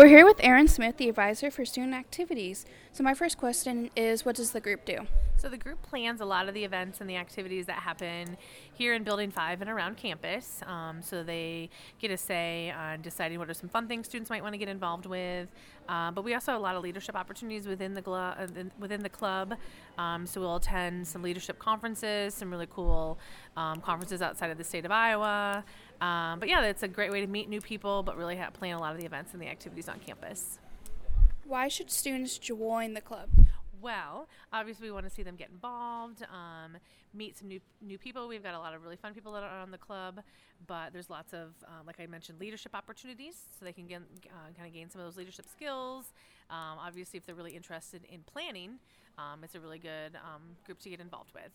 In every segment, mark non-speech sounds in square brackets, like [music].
We're here with Erin Smith, the advisor for student activities. So, my first question is what does the group do? So the group plans a lot of the events and the activities that happen here in Building 5 and around campus. Um, so they get a say on deciding what are some fun things students might want to get involved with. Uh, but we also have a lot of leadership opportunities within the, uh, within the club. Um, so we'll attend some leadership conferences, some really cool um, conferences outside of the state of Iowa. Um, but yeah, it's a great way to meet new people, but really plan a lot of the events and the activities on campus. Why should students join the club? well. Obviously, we want to see them get involved, um, meet some new new people. We've got a lot of really fun people that are on the club, but there's lots of, uh, like I mentioned, leadership opportunities, so they can get, uh, kind of gain some of those leadership skills. Um, obviously, if they're really interested in planning, um, it's a really good um, group to get involved with.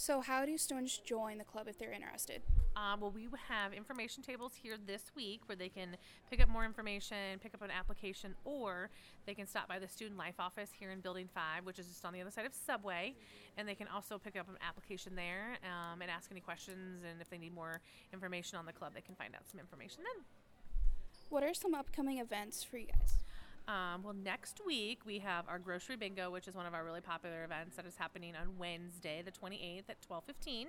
So, how do students join the club if they're interested? Uh, well, we have information tables here this week where they can pick up more information, pick up an application, or they can stop by the Student Life office here in Building 5, which is just on the other side of Subway. And they can also pick up an application there um, and ask any questions. And if they need more information on the club, they can find out some information then. What are some upcoming events for you guys? Um, well, next week we have our grocery bingo, which is one of our really popular events that is happening on Wednesday, the 28th at 12:15.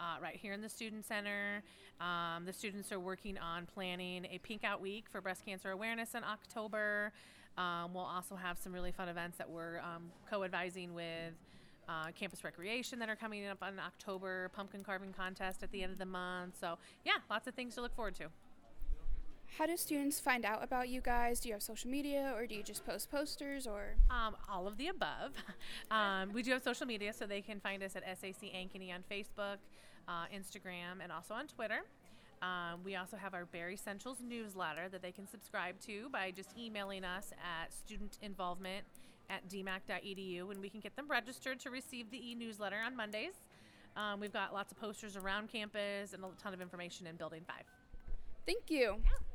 Uh, right here in the Student Center. Um, the students are working on planning a Pink Out Week for breast cancer awareness in October. Um, we'll also have some really fun events that we're um, co advising with uh, Campus Recreation that are coming up in October, pumpkin carving contest at the end of the month. So, yeah, lots of things to look forward to. How do students find out about you guys? Do you have social media or do you just post posters or? Um, all of the above. [laughs] um, we do have social media, so they can find us at SAC Ankeny on Facebook, uh, Instagram, and also on Twitter. Um, we also have our Bear Essentials newsletter that they can subscribe to by just emailing us at studentinvolvement at dmacc.edu, and we can get them registered to receive the e newsletter on Mondays. Um, we've got lots of posters around campus and a ton of information in Building 5. Thank you. Yeah.